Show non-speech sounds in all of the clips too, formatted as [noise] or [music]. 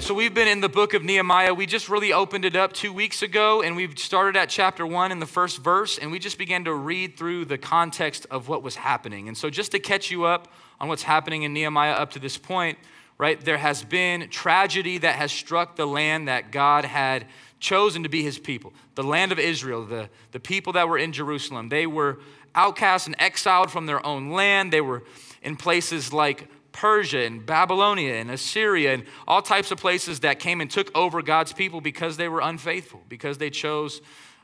good. So we've been in the book of Nehemiah. We just really opened it up two weeks ago, and we've started at chapter one in the first verse, and we just began to read through the context of what was happening. And so, just to catch you up on what's happening in Nehemiah up to this point, right, there has been tragedy that has struck the land that God had chosen to be his people, the land of Israel, the, the people that were in Jerusalem. They were outcast and exiled from their own land. They were in places like Persia and Babylonia and Assyria and all types of places that came and took over God's people because they were unfaithful, because they chose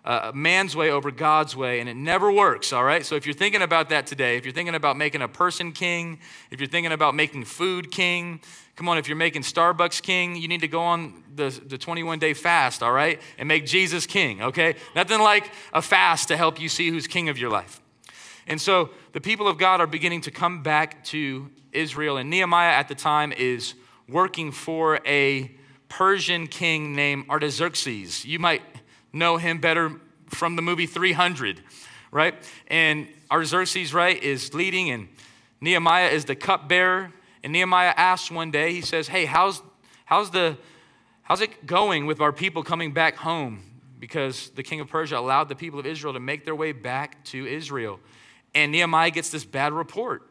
uh, man's way over God's way, and it never works, all right? So if you're thinking about that today, if you're thinking about making a person king, if you're thinking about making food king, come on, if you're making Starbucks king, you need to go on the, the 21 day fast, all right? And make Jesus king, okay? Nothing like a fast to help you see who's king of your life. And so the people of God are beginning to come back to Israel, and Nehemiah at the time is working for a Persian king named Artaxerxes. You might know him better from the movie 300, right? And Artaxerxes, right, is leading, and Nehemiah is the cupbearer. And Nehemiah asks one day, he says, Hey, how's, how's, the, how's it going with our people coming back home? Because the king of Persia allowed the people of Israel to make their way back to Israel. And Nehemiah gets this bad report.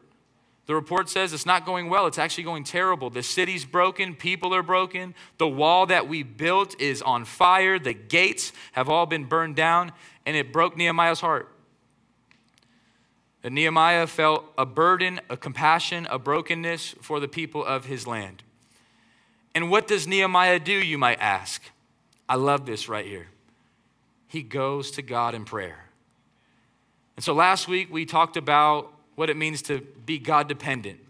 The report says it's not going well, it's actually going terrible. The city's broken, people are broken, the wall that we built is on fire, the gates have all been burned down, and it broke Nehemiah's heart. And Nehemiah felt a burden, a compassion, a brokenness for the people of his land. And what does Nehemiah do, you might ask? I love this right here. He goes to God in prayer. And so last week we talked about what it means to be God dependent,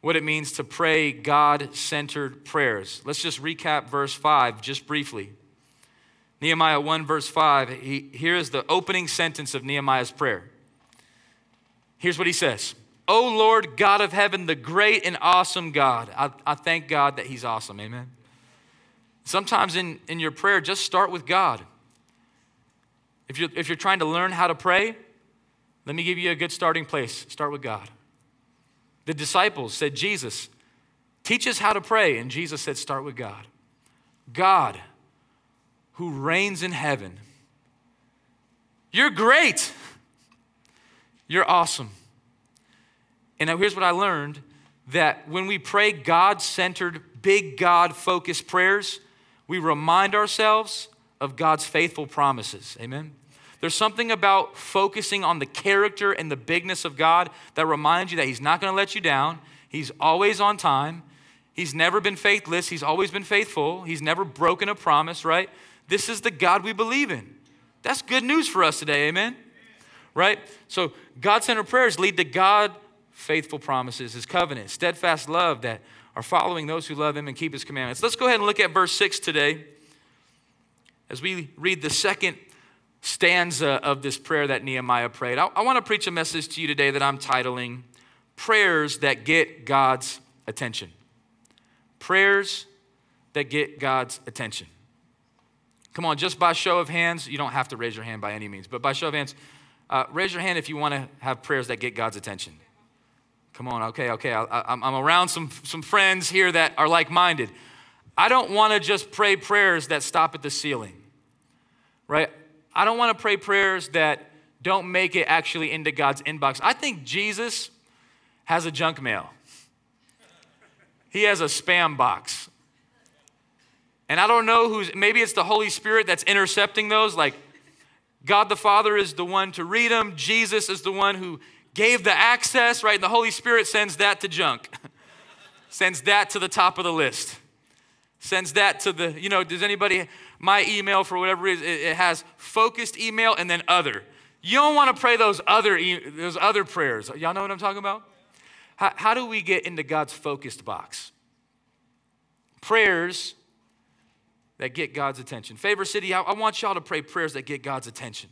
what it means to pray God centered prayers. Let's just recap verse 5 just briefly. Nehemiah 1, verse 5, he, here is the opening sentence of Nehemiah's prayer. Here's what he says O Lord, God of heaven, the great and awesome God. I, I thank God that he's awesome. Amen. Sometimes in, in your prayer, just start with God. If you're, if you're trying to learn how to pray, let me give you a good starting place. Start with God. The disciples said, Jesus, teach us how to pray. And Jesus said, start with God. God, who reigns in heaven, you're great. You're awesome. And now here's what I learned that when we pray God centered, big God focused prayers, we remind ourselves of God's faithful promises. Amen. There's something about focusing on the character and the bigness of God that reminds you that He's not going to let you down. He's always on time. He's never been faithless. He's always been faithful. He's never broken a promise, right? This is the God we believe in. That's good news for us today, amen? Right? So, God centered prayers lead to God faithful promises, His covenant, steadfast love that are following those who love Him and keep His commandments. Let's go ahead and look at verse 6 today as we read the second stanza of this prayer that Nehemiah prayed. I, I want to preach a message to you today that I'm titling Prayers That Get God's Attention. Prayers that get God's attention. Come on, just by show of hands, you don't have to raise your hand by any means, but by show of hands, uh, raise your hand if you want to have prayers that get God's attention. Come on, okay, okay. I, am around some, some friends here that are like minded. I don't want to just pray prayers that stop at the ceiling, right? I don't want to pray prayers that don't make it actually into God's inbox. I think Jesus has a junk mail, he has a spam box. And I don't know who's, maybe it's the Holy Spirit that's intercepting those. Like, God the Father is the one to read them, Jesus is the one who gave the access, right? And the Holy Spirit sends that to junk, [laughs] sends that to the top of the list, sends that to the, you know, does anybody my email for whatever reason, it has focused email and then other. You don't want to pray those other, those other prayers. Y'all know what I'm talking about? How, how do we get into God's focused box? Prayers that get God's attention. Favor City, I, I want y'all to pray prayers that get God's attention.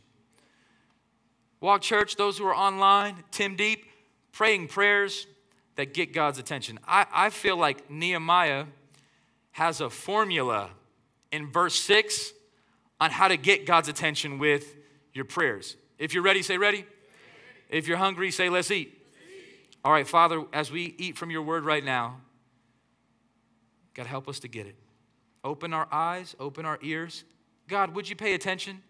Walk Church, those who are online, Tim Deep, praying prayers that get God's attention. I, I feel like Nehemiah has a formula in verse 6 on how to get God's attention with your prayers. If you're ready, say ready. If you're hungry, say let's eat. All right, Father, as we eat from your word right now, God, help us to get it. open our eyes, open our ears. God, would you pay attention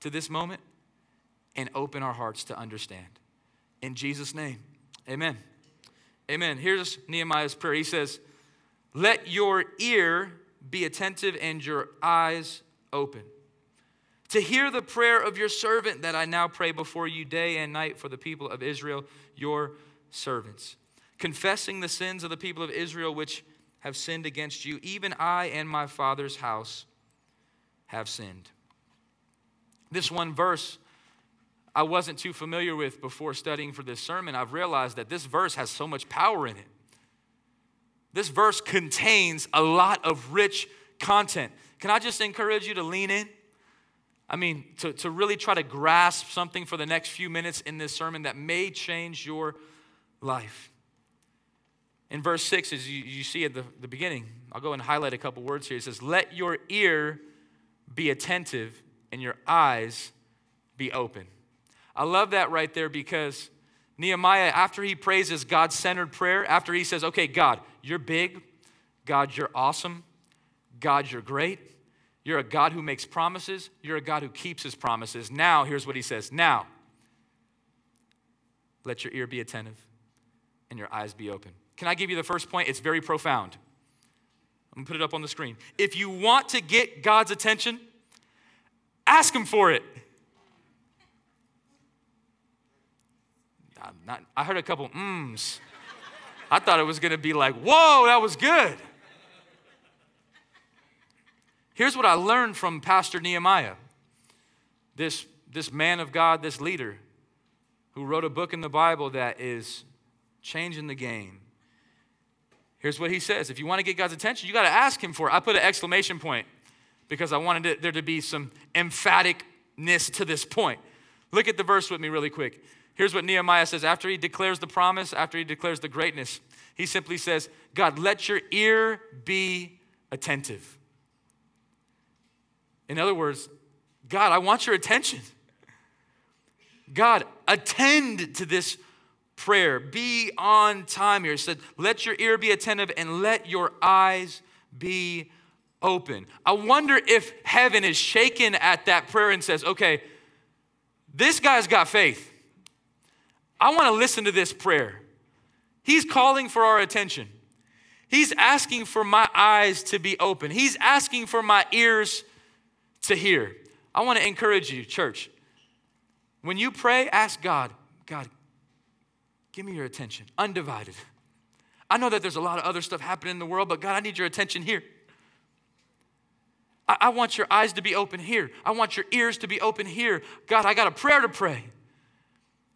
to this moment and open our hearts to understand? In Jesus' name, amen. Amen. Here's Nehemiah's prayer. He says, Let your ear be attentive and your eyes open to hear the prayer of your servant that I now pray before you day and night for the people of Israel, your servants, confessing the sins of the people of Israel which have sinned against you. Even I and my father's house have sinned. This one verse I wasn't too familiar with before studying for this sermon. I've realized that this verse has so much power in it. This verse contains a lot of rich content. Can I just encourage you to lean in? I mean, to, to really try to grasp something for the next few minutes in this sermon that may change your life. In verse 6, as you, you see at the, the beginning, I'll go and highlight a couple words here. It says, Let your ear be attentive and your eyes be open. I love that right there because Nehemiah, after he prays his God centered prayer, after he says, Okay, God, you're big, God, you're awesome, God, you're great, you're a God who makes promises. You're a God who keeps his promises. Now, here's what he says Now, let your ear be attentive and your eyes be open. Can I give you the first point? It's very profound. I'm gonna put it up on the screen. If you want to get God's attention, ask him for it. Not, I heard a couple mms. I thought it was gonna be like, whoa, that was good. Here's what I learned from Pastor Nehemiah, this, this man of God, this leader who wrote a book in the Bible that is changing the game. Here's what he says if you want to get God's attention, you got to ask him for it. I put an exclamation point because I wanted it, there to be some emphaticness to this point. Look at the verse with me really quick. Here's what Nehemiah says after he declares the promise, after he declares the greatness, he simply says, God, let your ear be attentive. In other words, God, I want your attention. God, attend to this prayer. Be on time here. He said, let your ear be attentive and let your eyes be open. I wonder if heaven is shaken at that prayer and says, okay, this guy's got faith. I want to listen to this prayer. He's calling for our attention. He's asking for my eyes to be open. He's asking for my ears to hear. I want to encourage you, church. When you pray, ask God, God, give me your attention, undivided. I know that there's a lot of other stuff happening in the world, but God, I need your attention here. I, I want your eyes to be open here. I want your ears to be open here. God, I got a prayer to pray.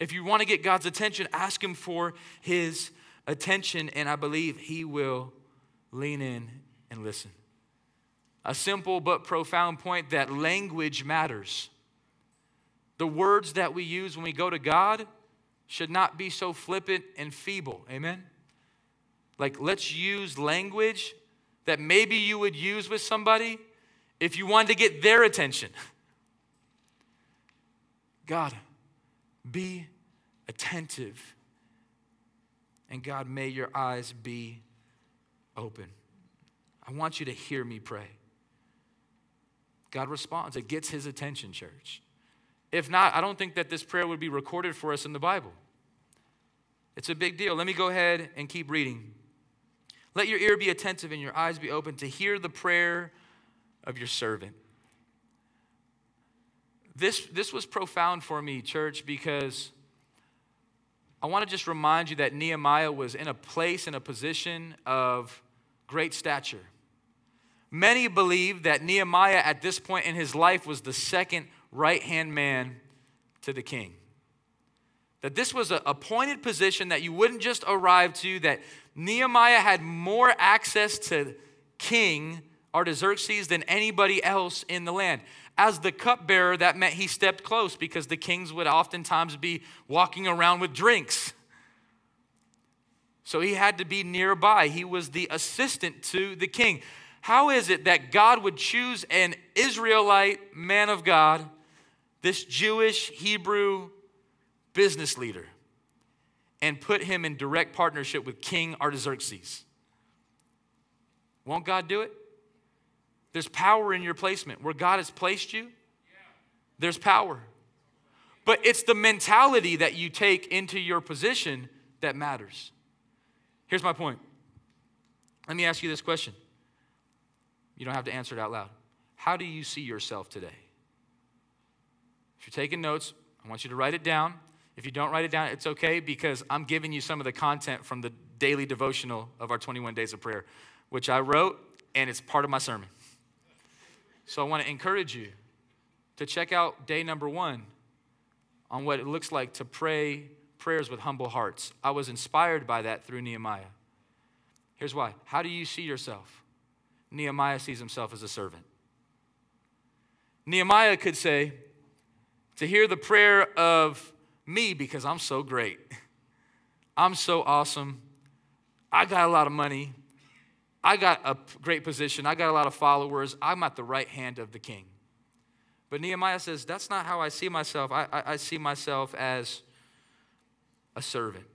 If you want to get God's attention, ask Him for His attention, and I believe He will lean in and listen a simple but profound point that language matters. The words that we use when we go to God should not be so flippant and feeble. Amen? Like, let's use language that maybe you would use with somebody if you wanted to get their attention. God, be attentive. And God, may your eyes be open. I want you to hear me pray. God responds. It gets his attention, church. If not, I don't think that this prayer would be recorded for us in the Bible. It's a big deal. Let me go ahead and keep reading. Let your ear be attentive and your eyes be open to hear the prayer of your servant. This, this was profound for me, church, because I want to just remind you that Nehemiah was in a place, in a position of great stature. Many believe that Nehemiah at this point in his life was the second right hand man to the king. That this was an appointed position that you wouldn't just arrive to, that Nehemiah had more access to King Artaxerxes than anybody else in the land. As the cupbearer, that meant he stepped close because the kings would oftentimes be walking around with drinks. So he had to be nearby. He was the assistant to the king. How is it that God would choose an Israelite man of God, this Jewish Hebrew business leader, and put him in direct partnership with King Artaxerxes? Won't God do it? There's power in your placement. Where God has placed you, there's power. But it's the mentality that you take into your position that matters. Here's my point. Let me ask you this question. You don't have to answer it out loud. How do you see yourself today? If you're taking notes, I want you to write it down. If you don't write it down, it's okay because I'm giving you some of the content from the daily devotional of our 21 days of prayer, which I wrote and it's part of my sermon. So I want to encourage you to check out day number one on what it looks like to pray prayers with humble hearts. I was inspired by that through Nehemiah. Here's why. How do you see yourself? Nehemiah sees himself as a servant. Nehemiah could say, to hear the prayer of me because I'm so great. I'm so awesome. I got a lot of money. I got a great position. I got a lot of followers. I'm at the right hand of the king. But Nehemiah says, That's not how I see myself. I, I, I see myself as a servant.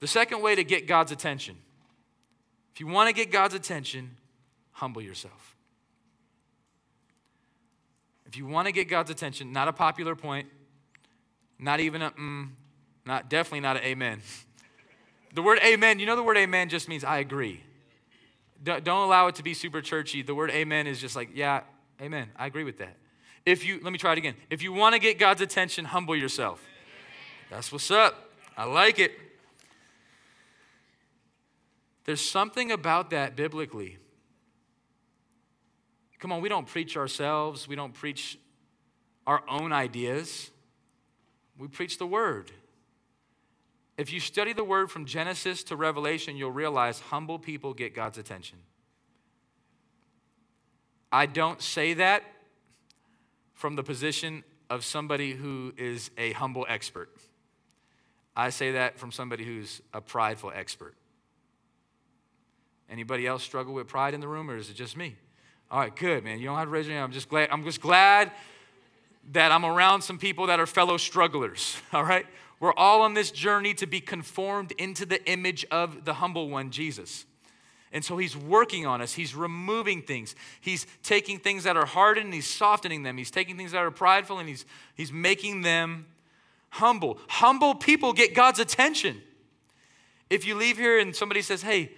The second way to get God's attention, if you want to get God's attention, humble yourself. If you want to get God's attention, not a popular point, not even a mm, not definitely not an amen. [laughs] The word amen, you know the word amen just means I agree. Don't allow it to be super churchy. The word amen is just like, yeah, amen. I agree with that. If you, let me try it again. If you want to get God's attention, humble yourself. That's what's up. I like it. There's something about that biblically. Come on, we don't preach ourselves, we don't preach our own ideas, we preach the word. If you study the word from Genesis to Revelation, you'll realize humble people get God's attention. I don't say that from the position of somebody who is a humble expert. I say that from somebody who's a prideful expert. Anybody else struggle with pride in the room, or is it just me? All right, good, man. You don't have to raise your hand. I'm just glad. I'm just glad that I'm around some people that are fellow strugglers. [laughs] All right, we're all on this journey to be conformed into the image of the humble one, Jesus. And so he's working on us. He's removing things. He's taking things that are hardened and he's softening them. He's taking things that are prideful and he's, he's making them humble. Humble people get God's attention. If you leave here and somebody says, Hey,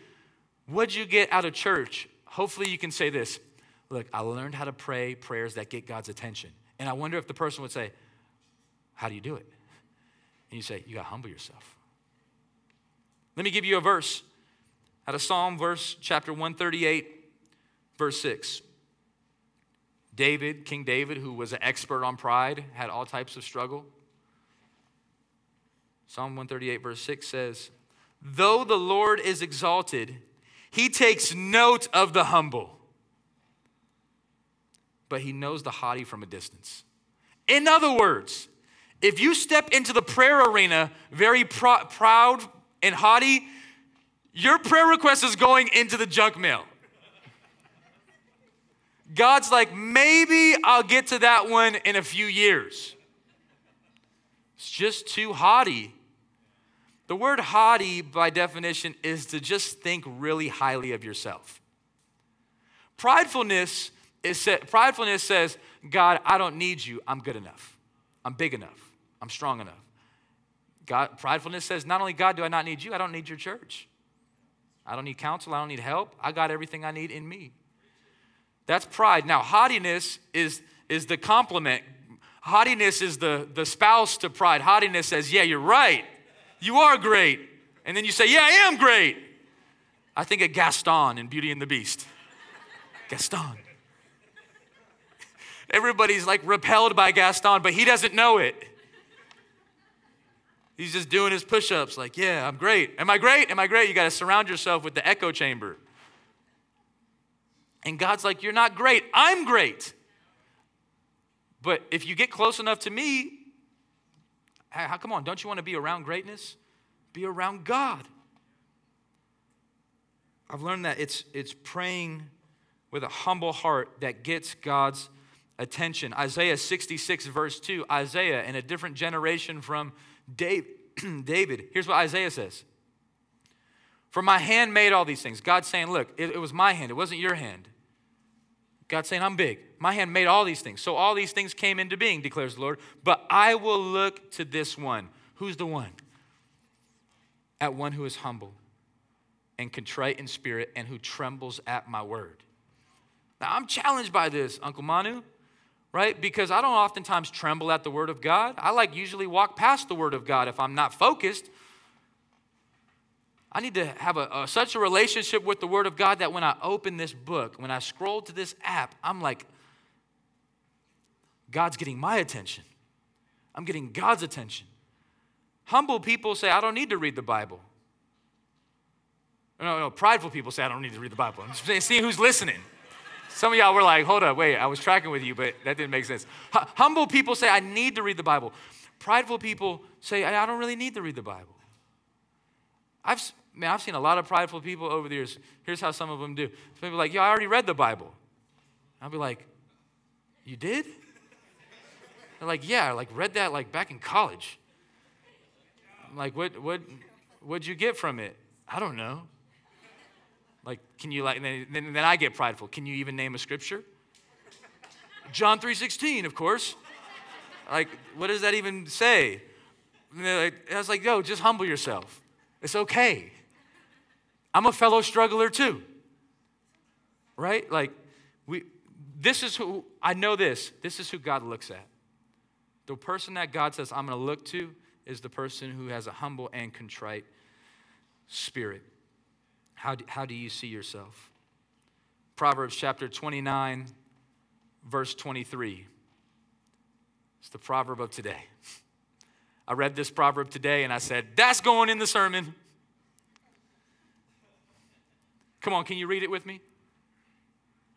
what'd you get out of church? Hopefully you can say this Look, I learned how to pray prayers that get God's attention. And I wonder if the person would say, How do you do it? And you say, You got to humble yourself. Let me give you a verse out of Psalm, verse chapter 138, verse 6. David, King David, who was an expert on pride, had all types of struggle. Psalm 138, verse 6 says, Though the Lord is exalted, he takes note of the humble, but he knows the haughty from a distance. In other words, if you step into the prayer arena very pr- proud and haughty, your prayer request is going into the junk mail. God's like, maybe I'll get to that one in a few years. It's just too haughty. The word haughty, by definition, is to just think really highly of yourself. Pridefulness, is, pridefulness says, God, I don't need you. I'm good enough. I'm big enough. I'm strong enough. God, pridefulness says, not only God do I not need you, I don't need your church. I don't need counsel, I don't need help. I got everything I need in me. That's pride. Now, haughtiness is, is the complement. Haughtiness is the, the spouse to pride. Haughtiness says, Yeah, you're right. You are great. And then you say, Yeah, I am great. I think of Gaston in Beauty and the Beast. Gaston. [laughs] Everybody's like repelled by Gaston, but he doesn't know it. He's just doing his push ups, like, yeah, I'm great. Am I great? Am I great? You got to surround yourself with the echo chamber. And God's like, you're not great. I'm great. But if you get close enough to me, how come on, don't you want to be around greatness? Be around God. I've learned that it's, it's praying with a humble heart that gets God's attention. Isaiah 66, verse 2, Isaiah in a different generation from David. [clears throat] David, Here's what Isaiah says For my hand made all these things. God's saying, Look, it, it was my hand, it wasn't your hand. God's saying, I'm big. My hand made all these things. So all these things came into being, declares the Lord. But I will look to this one. Who's the one? At one who is humble and contrite in spirit and who trembles at my word. Now, I'm challenged by this, Uncle Manu, right? Because I don't oftentimes tremble at the word of God. I like usually walk past the word of God if I'm not focused. I need to have a, a, such a relationship with the Word of God that when I open this book, when I scroll to this app, I'm like, God's getting my attention. I'm getting God's attention. Humble people say, I don't need to read the Bible. No, no, prideful people say, I don't need to read the Bible. I'm just seeing who's listening. Some of y'all were like, hold up, wait, I was tracking with you, but that didn't make sense. H- humble people say, I need to read the Bible. Prideful people say, I don't really need to read the Bible. I've, man, I've seen a lot of prideful people over the years. Here's how some of them do. People be like, yo, I already read the Bible. I'll be like, you did? They're like, yeah, I like read that like back in college. I'm like, what, what, what'd you get from it? I don't know. Like, can you like, then, then, then I get prideful. Can you even name a scripture? John 3.16, of course. Like, what does that even say? Like, I was like, yo, just humble yourself. It's okay. I'm a fellow struggler too. Right? Like, we, this is who, I know this, this is who God looks at. The person that God says I'm going to look to is the person who has a humble and contrite spirit. How do, how do you see yourself? Proverbs chapter 29, verse 23. It's the proverb of today. I read this proverb today and I said, That's going in the sermon. Come on, can you read it with me?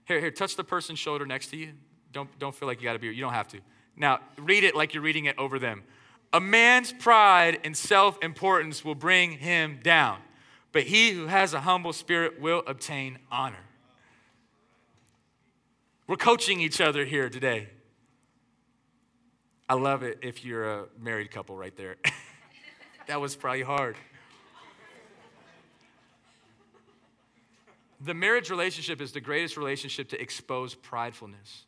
Here, here, touch the person's shoulder next to you. Don't, don't feel like you got to be, you don't have to. Now, read it like you're reading it over them. A man's pride and self importance will bring him down, but he who has a humble spirit will obtain honor. We're coaching each other here today. I love it if you're a married couple right there. [laughs] that was probably hard. The marriage relationship is the greatest relationship to expose pridefulness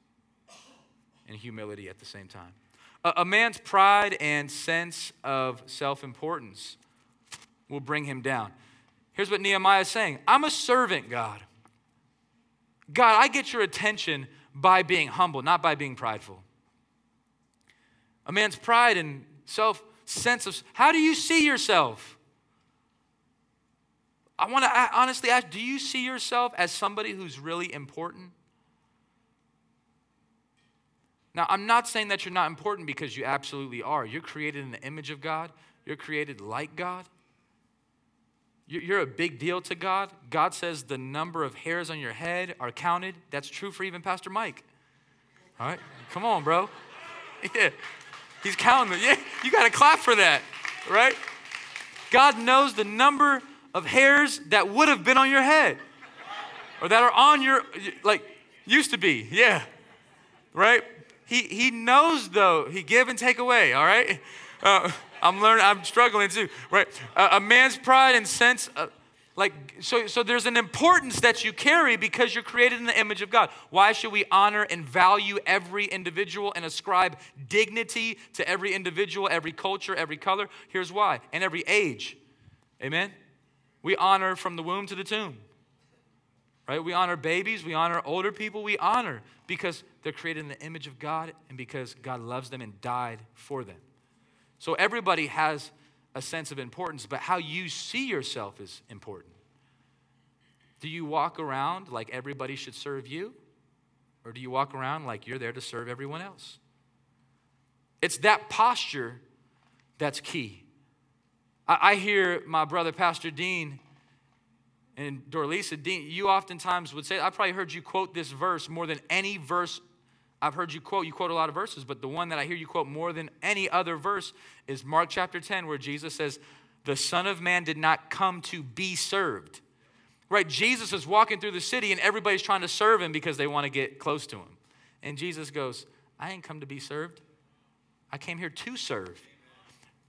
and humility at the same time. A, a man's pride and sense of self importance will bring him down. Here's what Nehemiah is saying I'm a servant, God. God, I get your attention by being humble, not by being prideful. A man's pride and self sense of how do you see yourself? I want to honestly ask do you see yourself as somebody who's really important? Now, I'm not saying that you're not important because you absolutely are. You're created in the image of God, you're created like God. You're a big deal to God. God says the number of hairs on your head are counted. That's true for even Pastor Mike. All right? Come on, bro. [laughs] Yeah. He's counting them. Yeah, you got to clap for that, right? God knows the number of hairs that would have been on your head or that are on your, like, used to be. Yeah, right? He, he knows, though, he give and take away, all right? Uh, I'm learning, I'm struggling too, right? Uh, a man's pride and sense, of, like, so, so there's an importance that you carry because you're created in the image of God. Why should we honor and value every individual and ascribe dignity to every individual, every culture, every color? Here's why, and every age. Amen? We honor from the womb to the tomb. Right? We honor babies, we honor older people, we honor because they're created in the image of God and because God loves them and died for them. So everybody has a sense of importance, but how you see yourself is important. Do you walk around like everybody should serve you? Or do you walk around like you're there to serve everyone else? It's that posture that's key. I, I hear my brother, Pastor Dean, and Dorlisa, Dean, you oftentimes would say, I probably heard you quote this verse more than any verse I've heard you quote. You quote a lot of verses, but the one that I hear you quote more than any other verse is Mark chapter 10, where Jesus says, The Son of Man did not come to be served. Right? Jesus is walking through the city and everybody's trying to serve him because they want to get close to him. And Jesus goes, I ain't come to be served. I came here to serve.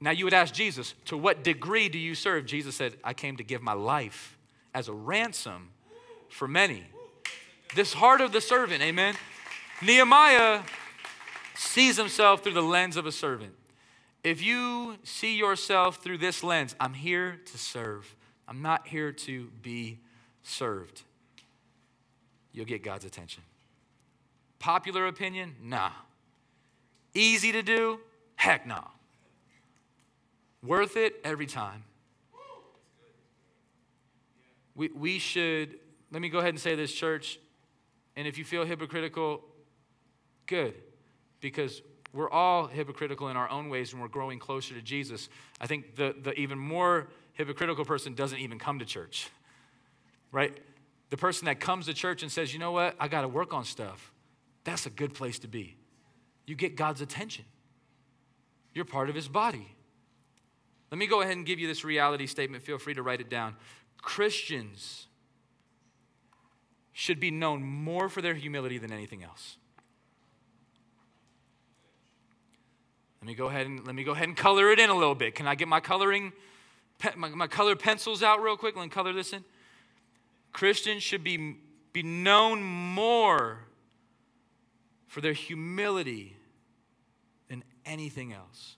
Now you would ask Jesus, To what degree do you serve? Jesus said, I came to give my life as a ransom for many. This heart of the servant, amen. Nehemiah sees himself through the lens of a servant. If you see yourself through this lens, I'm here to serve. I'm not here to be served. You'll get God's attention. Popular opinion? Nah. Easy to do? Heck no. Worth it every time. We, we should, let me go ahead and say this, church, and if you feel hypocritical, good, because we're all hypocritical in our own ways and we're growing closer to Jesus. I think the, the even more hypocritical person doesn't even come to church, right? The person that comes to church and says, you know what, I got to work on stuff, that's a good place to be. You get God's attention, you're part of his body. Let me go ahead and give you this reality statement. Feel free to write it down. Christians should be known more for their humility than anything else. Let me go ahead and let me go ahead and color it in a little bit. Can I get my coloring, my, my color pencils out real quick? and color this in. Christians should be, be known more for their humility than anything else.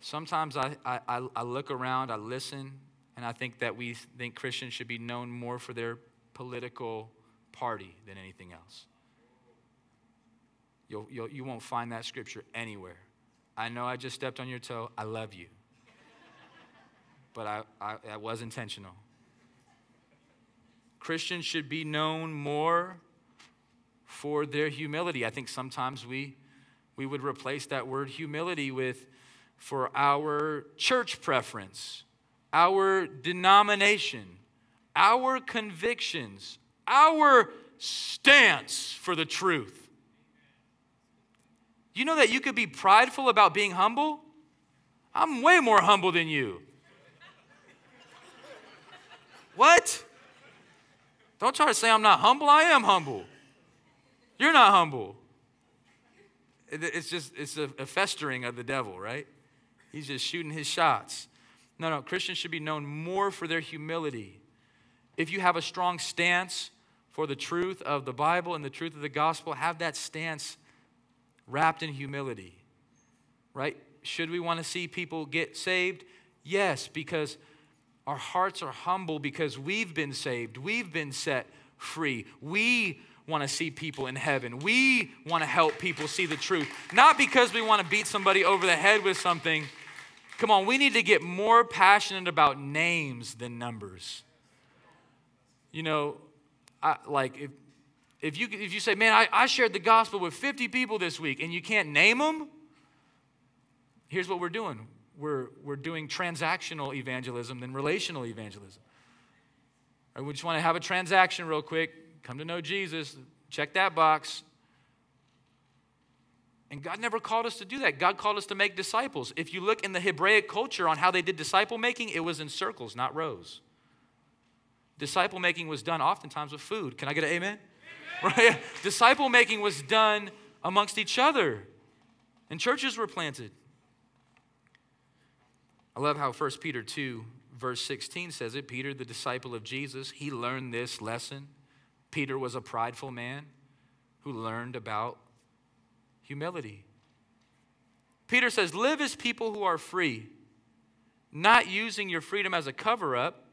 Sometimes I, I, I look around, I listen, and I think that we think Christians should be known more for their political party than anything else. You'll, you'll, you won't find that scripture anywhere. I know I just stepped on your toe. I love you. [laughs] But I, I, that was intentional. Christians should be known more for their humility. I think sometimes we, we would replace that word humility with for our church preference, our denomination, our convictions, our stance for the truth. You know that you could be prideful about being humble? I'm way more humble than you. what? Don't try to say I'm not humble. I am humble. You're not humble. It's just, it's a, festering of the devil, right? He's just shooting his shots. No, no, Christians should be known more for their humility. If you have a strong stance for the truth of the Bible and the truth of the gospel, have that stance wrapped in humility, right? Should we want to see people get saved? Yes, because our hearts are humble because we've been saved, we've been set free. We want to see people in heaven. We want to help people see the truth, not because we want to beat somebody over the head with something. Come on, we need to get more passionate about names than numbers. You know, I, like if if you, if you say, man, I, I shared the gospel with 50 people this week and you can't name them, here's what we're doing we're, we're doing transactional evangelism than relational evangelism. We just want to have a transaction real quick, come to know Jesus, check that box. And God never called us to do that. God called us to make disciples. If you look in the Hebraic culture on how they did disciple making, it was in circles, not rows. Disciple making was done oftentimes with food. Can I get an amen? Right? [laughs] Disciple making was done amongst each other, and churches were planted. I love how 1 Peter 2, verse 16 says it. Peter, the disciple of Jesus, he learned this lesson. Peter was a prideful man who learned about humility. Peter says, Live as people who are free, not using your freedom as a cover up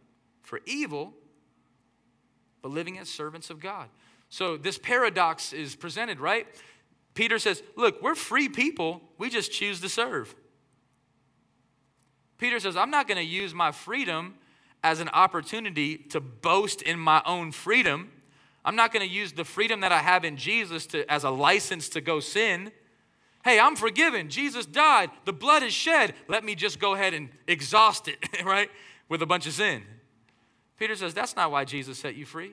for evil, but living as servants of God. So this paradox is presented, right? Peter says, Look, we're free people, we just choose to serve. Peter says, I'm not going to use my freedom as an opportunity to boast in my own freedom. I'm not going to use the freedom that I have in Jesus to, as a license to go sin. Hey, I'm forgiven. Jesus died. The blood is shed. Let me just go ahead and exhaust it, [laughs] right? With a bunch of sin. Peter says, That's not why Jesus set you free.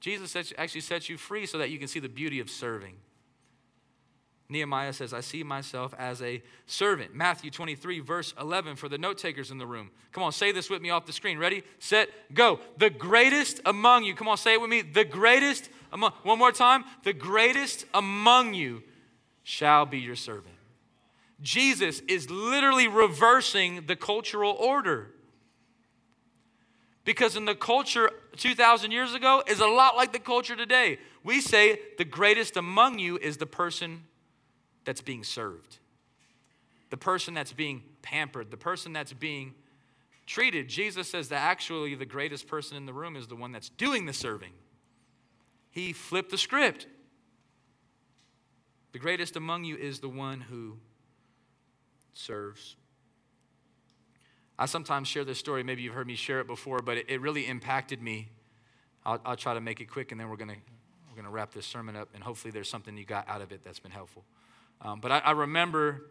Jesus actually sets you free so that you can see the beauty of serving. Nehemiah says, I see myself as a servant. Matthew 23, verse 11, for the note takers in the room. Come on, say this with me off the screen. Ready, set, go. The greatest among you. Come on, say it with me. The greatest among, one more time. The greatest among you shall be your servant. Jesus is literally reversing the cultural order. Because in the culture 2,000 years ago is a lot like the culture today. We say the greatest among you is the person that's being served, the person that's being pampered, the person that's being treated. Jesus says that actually the greatest person in the room is the one that's doing the serving. He flipped the script. The greatest among you is the one who serves. I sometimes share this story. Maybe you've heard me share it before, but it, it really impacted me. I'll, I'll, try to make it quick, and then we're going we're gonna wrap this sermon up, and hopefully there's something you got out of it that's been helpful. Um, but I, I remember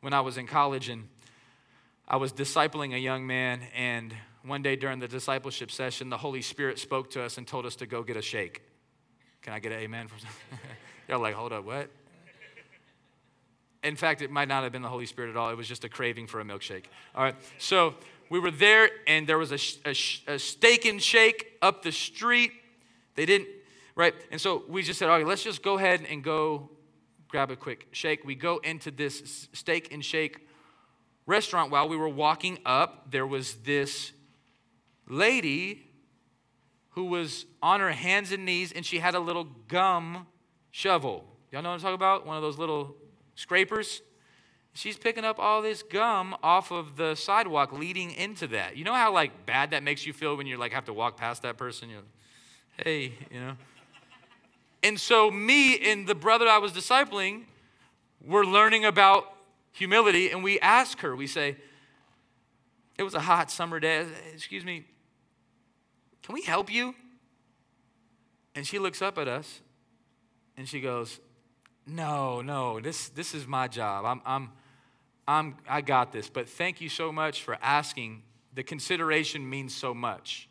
when I was in college, and I was discipling a young man, and one day during the discipleship session, the Holy Spirit spoke to us and told us to go get a shake. Can I get an amen from [laughs] You're like, hold up, what? In fact, it might not have been the Holy Spirit at all. It was just a craving for a milkshake. All right. So we were there, and there was a, a, a steak and shake up the street. They didn't, right? And so we just said, all right, let's just go ahead and go grab a quick shake. We go into this steak and shake restaurant. While we were walking up, there was this lady who was on her hands and knees, and she had a little gum shovel. Y'all know what I'm talking about? One of those little scrapers. She's picking up all this gum off of the sidewalk leading into that. You know how like bad that makes you feel when you like have to walk past that person? You're like, hey, you know. And so me and the brother I was discipling were learning about humility, and we ask her, we say, it was a hot summer day. Excuse me, can we help you? And she looks up at us and she goes, no, no, this, this is my job. I'm, I'm, I'm, I got this. But thank you so much for asking. The consideration means so much.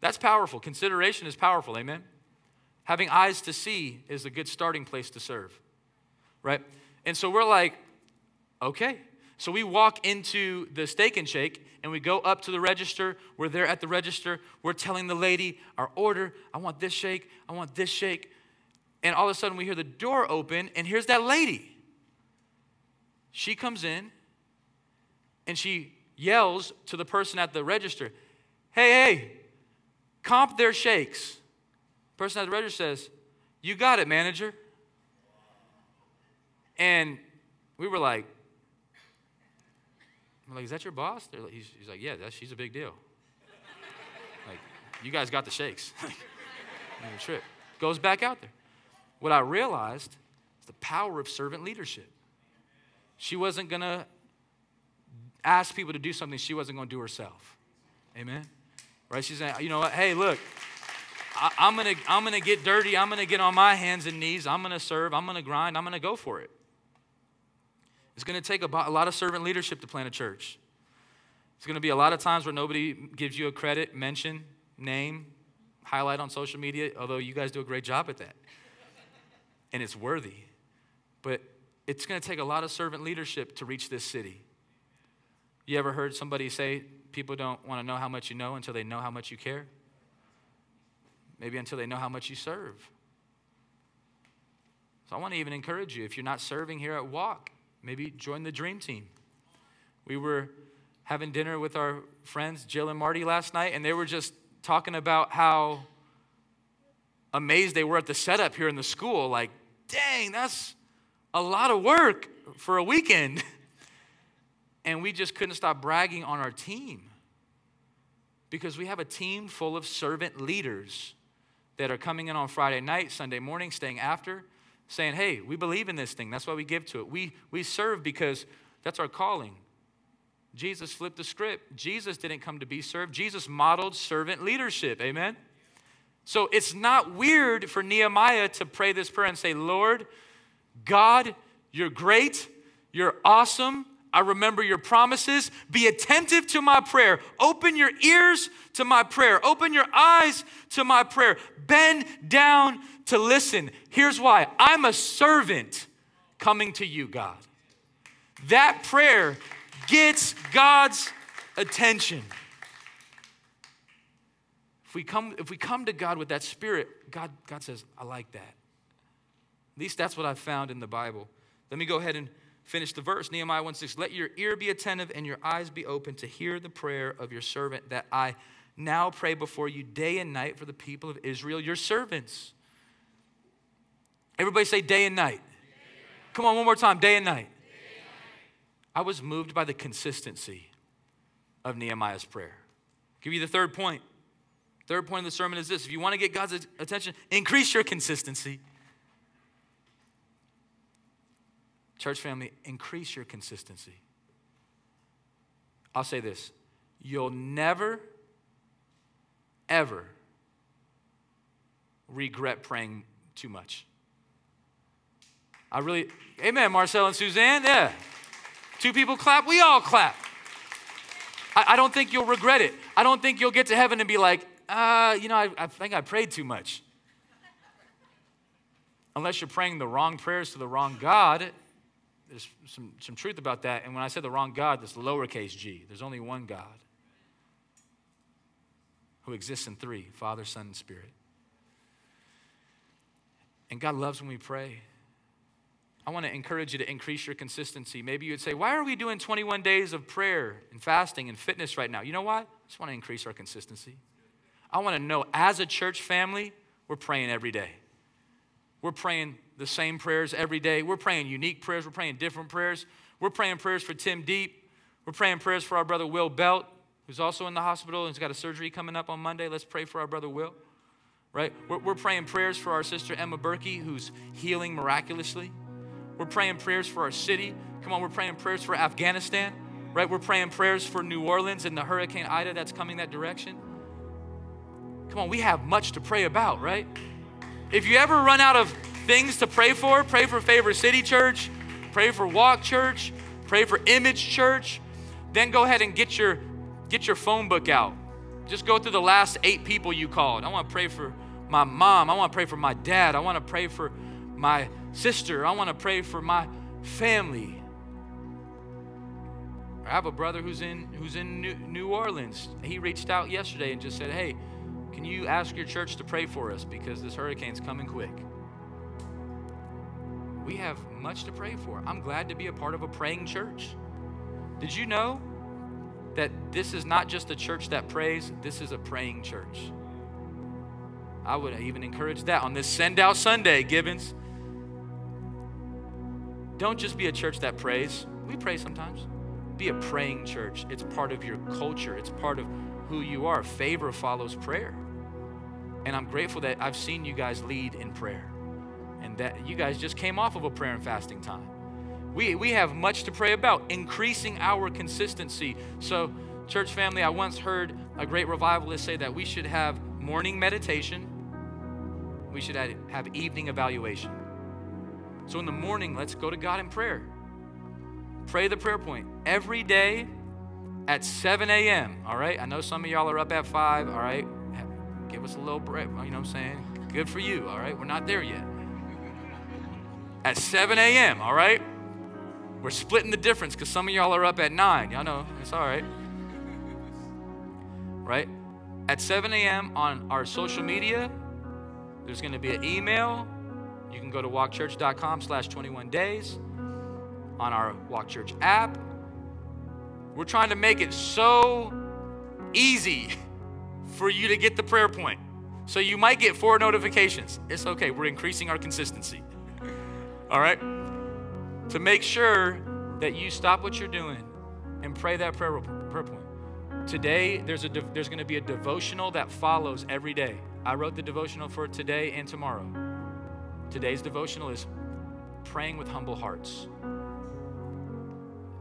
That's powerful. Consideration is powerful. Amen. Having eyes to see is a good starting place to serve, right? And so we're like, okay. So we walk into the steak and shake and we go up to the register. We're there at the register. We're telling the lady our order. I want this shake. I want this shake. And all of a sudden, we hear the door open, and here's that lady. She comes in and she yells to the person at the register, Hey, hey, comp their shakes. Person at the register says, You got it, manager. And we were like, I'm like, is that your boss? Like, he's, he's, like, yeah, she's a big deal. like, you guys got the shakes. [laughs] trip. Goes back out there. What I realized is the power of servant leadership. She wasn't going to ask people to do something she wasn't going to do herself. Amen? Right? She's saying, you know what? Hey, look, I, am going to I'm to get dirty. I'm going to get on my hands and knees. I'm going to serve. I'm going to grind. I'm going to go for it. It's going to take a, a lot of servant leadership to plant a church. It's going to be a lot of times where nobody gives you a credit, mention, name, highlight on social media, although you guys do a great job at that and it's worthy. But it's going to take a lot of servant leadership to reach this city. You ever heard somebody say people don't want to know how much you know until they know how much you care? Maybe until they know how much you serve. So I want to even encourage you if you're not serving here at Walk, maybe join the dream team. We were having dinner with our friends Jill and Marty last night, and they were just talking about how amazed they were at the setup here in the school. Like, dang, that's a lot of work for a weekend. [laughs] And we just couldn't stop bragging on our team because we have a team full of servant leaders that are coming in on Friday night, Sunday morning, staying after, saying, hey, we believe in this thing. That's why we give to it. We, we serve because that's our calling. Jesus flipped the script. Jesus didn't come to be served, Jesus modeled servant leadership. Amen? So it's not weird for Nehemiah to pray this prayer and say, Lord, God, you're great, you're awesome. I remember your promises. Be attentive to my prayer. Open your ears to my prayer. Open your eyes to my prayer. Bend down to listen. Here's why I'm a servant coming to you, God. That prayer gets God's attention. If we come, if we come to God with that spirit, God, God says, I like that. At least that's what I've found in the Bible. Let me go ahead and finish the verse. Nehemiah 1 6. Let your ear be attentive and your eyes be open to hear the prayer of your servant that I now pray before you day and night for the people of Israel, your servants. Everybody say day and night. Come on, one more time day and night. I was moved by the consistency of Nehemiah's prayer. I'll give you the third point. Third point of the sermon is this if you want to get God's attention, increase your consistency. Church family, increase your consistency. I'll say this you'll never, ever regret praying too much. I really, amen, Marcel and Suzanne, yeah. Two people clap, we all clap. I, I don't think you'll regret it. I don't think you'll get to heaven and be like, uh, you know, I, I think I prayed too much. Unless you're praying the wrong prayers to the wrong God, there's some, some truth about that. And when I say the wrong God, that's lowercase g. There's only one God who exists in three Father, Son, and Spirit. And God loves when we pray. I want to encourage you to increase your consistency. Maybe you'd say, Why are we doing 21 days of prayer and fasting and fitness right now? You know what? I just want to increase our consistency. I want to know as a church family, we're praying every day. We're praying the same prayers every day. We're praying unique prayers. We're praying different prayers. We're praying prayers for Tim Deep. We're praying prayers for our brother Will Belt, who's also in the hospital and has got a surgery coming up on Monday. Let's pray for our brother Will, right? We're, we're praying prayers for our sister Emma Berkey, who's healing miraculously. We're praying prayers for our city. Come on, we're praying prayers for Afghanistan, right? We're praying prayers for New Orleans and the Hurricane Ida that's coming that direction. Come on, we have much to pray about, right? If you ever run out of things to pray for, pray for Favor City Church, pray for Walk Church, pray for Image Church, then go ahead and get your get your phone book out. Just go through the last eight people you called. I want to pray for my mom. I want to pray for my dad. I want to pray for my sister, I want to pray for my family. I have a brother who's in who's in New Orleans. He reached out yesterday and just said, "Hey, can you ask your church to pray for us because this hurricane's coming quick?" We have much to pray for. I'm glad to be a part of a praying church. Did you know that this is not just a church that prays, this is a praying church? I would even encourage that on this Send Out Sunday, Gibbons. Don't just be a church that prays. We pray sometimes. Be a praying church. It's part of your culture, it's part of who you are. Favor follows prayer. And I'm grateful that I've seen you guys lead in prayer and that you guys just came off of a prayer and fasting time. We, we have much to pray about, increasing our consistency. So, church family, I once heard a great revivalist say that we should have morning meditation, we should have evening evaluation. So in the morning, let's go to God in prayer. Pray the prayer point every day at 7 a.m. All right? I know some of y'all are up at 5. All right? Give us a little break. You know what I'm saying? Good for you. All right? We're not there yet. At 7 a.m. All right? We're splitting the difference because some of y'all are up at 9. Y'all know. It's all right. Right? At 7 a.m. on our social media, there's going to be an email you can go to walkchurch.com slash 21 days on our Walk Church app. We're trying to make it so easy [laughs] for you to get the prayer point. So you might get four notifications. It's okay. We're increasing our consistency. [laughs] All right? To make sure that you stop what you're doing and pray that prayer, prayer point. Today, there's, a, there's going to be a devotional that follows every day. I wrote the devotional for today and tomorrow. Today's devotional is praying with humble hearts.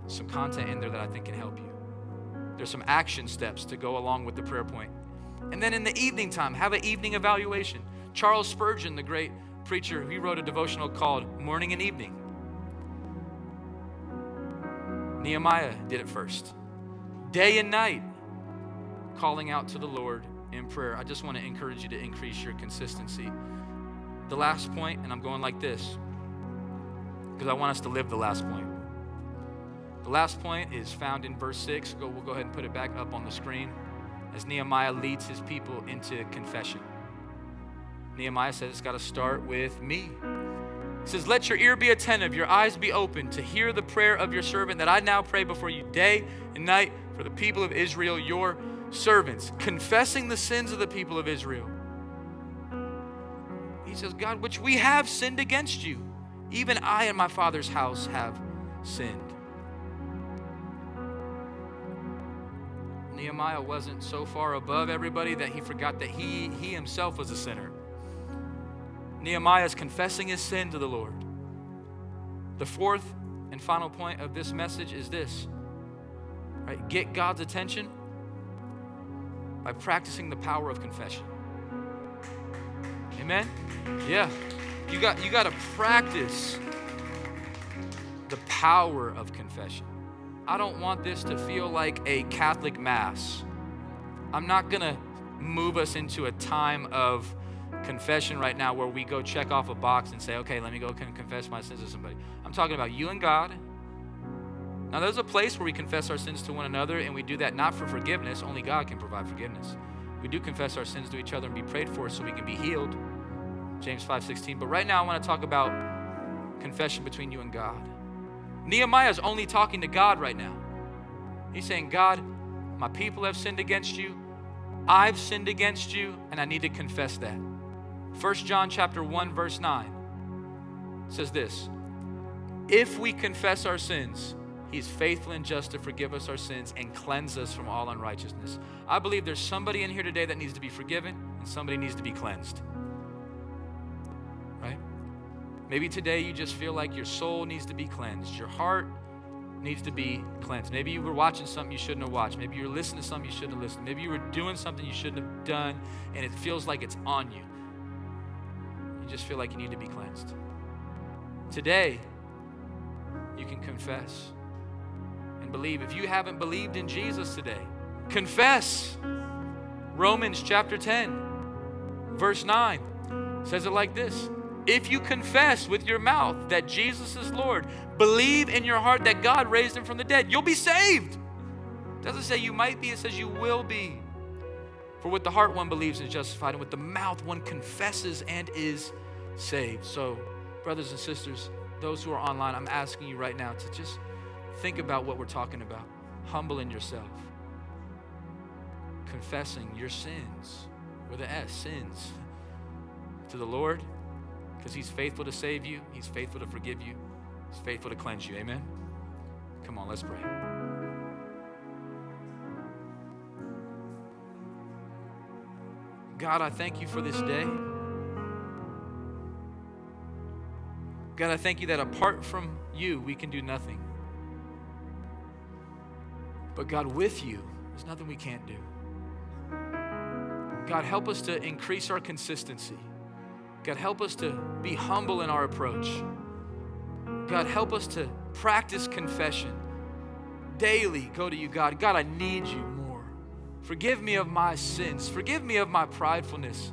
Some content in there that I think can help you. There's some action steps to go along with the prayer point. And then in the evening time, have an evening evaluation. Charles Spurgeon, the great preacher, he wrote a devotional called Morning and Evening. Nehemiah did it first. Day and night, calling out to the Lord in prayer. I just want to encourage you to increase your consistency. The last point, and I'm going like this because I want us to live the last point. The last point is found in verse 6. Go, we'll go ahead and put it back up on the screen as Nehemiah leads his people into confession. Nehemiah says it's got to start with me. He says, Let your ear be attentive, your eyes be open to hear the prayer of your servant that I now pray before you day and night for the people of Israel, your servants, confessing the sins of the people of Israel. He says, God, which we have sinned against you. Even I and my father's house have sinned. Nehemiah wasn't so far above everybody that he forgot that he, he himself was a sinner. Nehemiah is confessing his sin to the Lord. The fourth and final point of this message is this right? Get God's attention by practicing the power of confession. Amen? Yeah. You got you got to practice the power of confession. I don't want this to feel like a Catholic mass. I'm not going to move us into a time of confession right now where we go check off a box and say, okay, let me go confess my sins to somebody. I'm talking about you and God. Now, there's a place where we confess our sins to one another, and we do that not for forgiveness. Only God can provide forgiveness. We do confess our sins to each other and be prayed for so we can be healed. James 5:16. But right now I want to talk about confession between you and God. Nehemiah is only talking to God right now. He's saying, God, my people have sinned against you. I've sinned against you, and I need to confess that. 1 John chapter 1, verse 9 says this: If we confess our sins, He's faithful and just to forgive us our sins and cleanse us from all unrighteousness. I believe there's somebody in here today that needs to be forgiven and somebody needs to be cleansed. Maybe today you just feel like your soul needs to be cleansed, your heart needs to be cleansed. Maybe you were watching something you shouldn't have watched. Maybe you were listening to something you shouldn't have listened. Maybe you were doing something you shouldn't have done and it feels like it's on you. You just feel like you need to be cleansed. Today, you can confess and believe. If you haven't believed in Jesus today, confess. Romans chapter 10, verse 9 says it like this If you confess with your mouth that Jesus is Lord, believe in your heart that God raised him from the dead, you'll be saved. It doesn't say you might be, it says you will be. For with the heart one believes and is justified, and with the mouth one confesses and is saved. So, brothers and sisters, those who are online, I'm asking you right now to just Think about what we're talking about. Humbling yourself, confessing your sins with an S, sins, to the Lord, because He's faithful to save you, He's faithful to forgive you, He's faithful to cleanse you. Amen? Come on, let's pray. God, I thank you for this day. God, I thank you that apart from you, we can do nothing. But God, with you, there's nothing we can't do. God, help us to increase our consistency. God, help us to be humble in our approach. God, help us to practice confession. Daily go to you, God. God, I need you more. Forgive me of my sins. Forgive me of my pridefulness.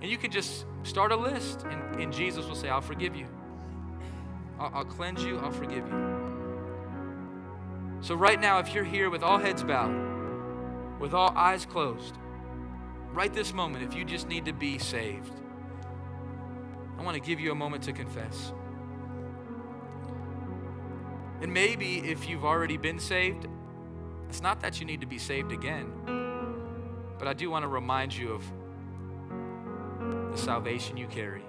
And you can just start a list, and, and Jesus will say, I'll forgive you. I'll, I'll cleanse you. I'll forgive you. So, right now, if you're here with all heads bowed, with all eyes closed, right this moment, if you just need to be saved, I want to give you a moment to confess. And maybe if you've already been saved, it's not that you need to be saved again, but I do want to remind you of the salvation you carry.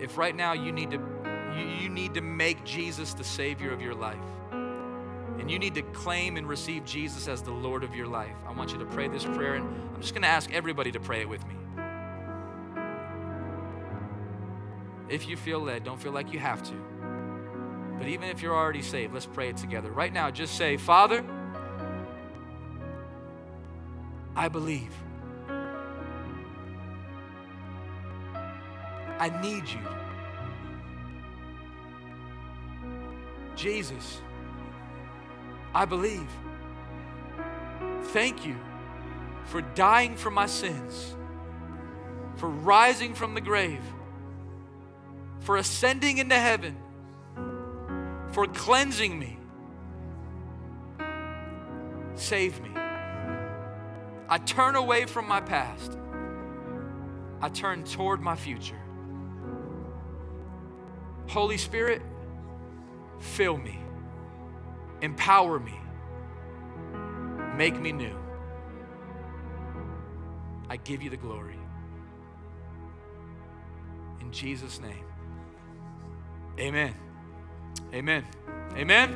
If right now you need to you, need to make Jesus the savior of your life, and you need to claim and receive Jesus as the Lord of your life, I want you to pray this prayer, and I'm just going to ask everybody to pray it with me. If you feel led, don't feel like you have to. But even if you're already saved, let's pray it together. Right now, just say, Father, I believe. I need you. Jesus, I believe. Thank you for dying for my sins, for rising from the grave, for ascending into heaven, for cleansing me. Save me. I turn away from my past. I turn toward my future. Holy Spirit, fill me. Empower me. Make me new. I give you the glory. In Jesus' name. Amen. Amen. Amen.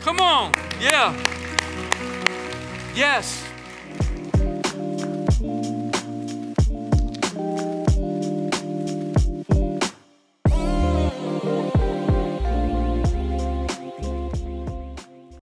Come on. Yeah. Yes.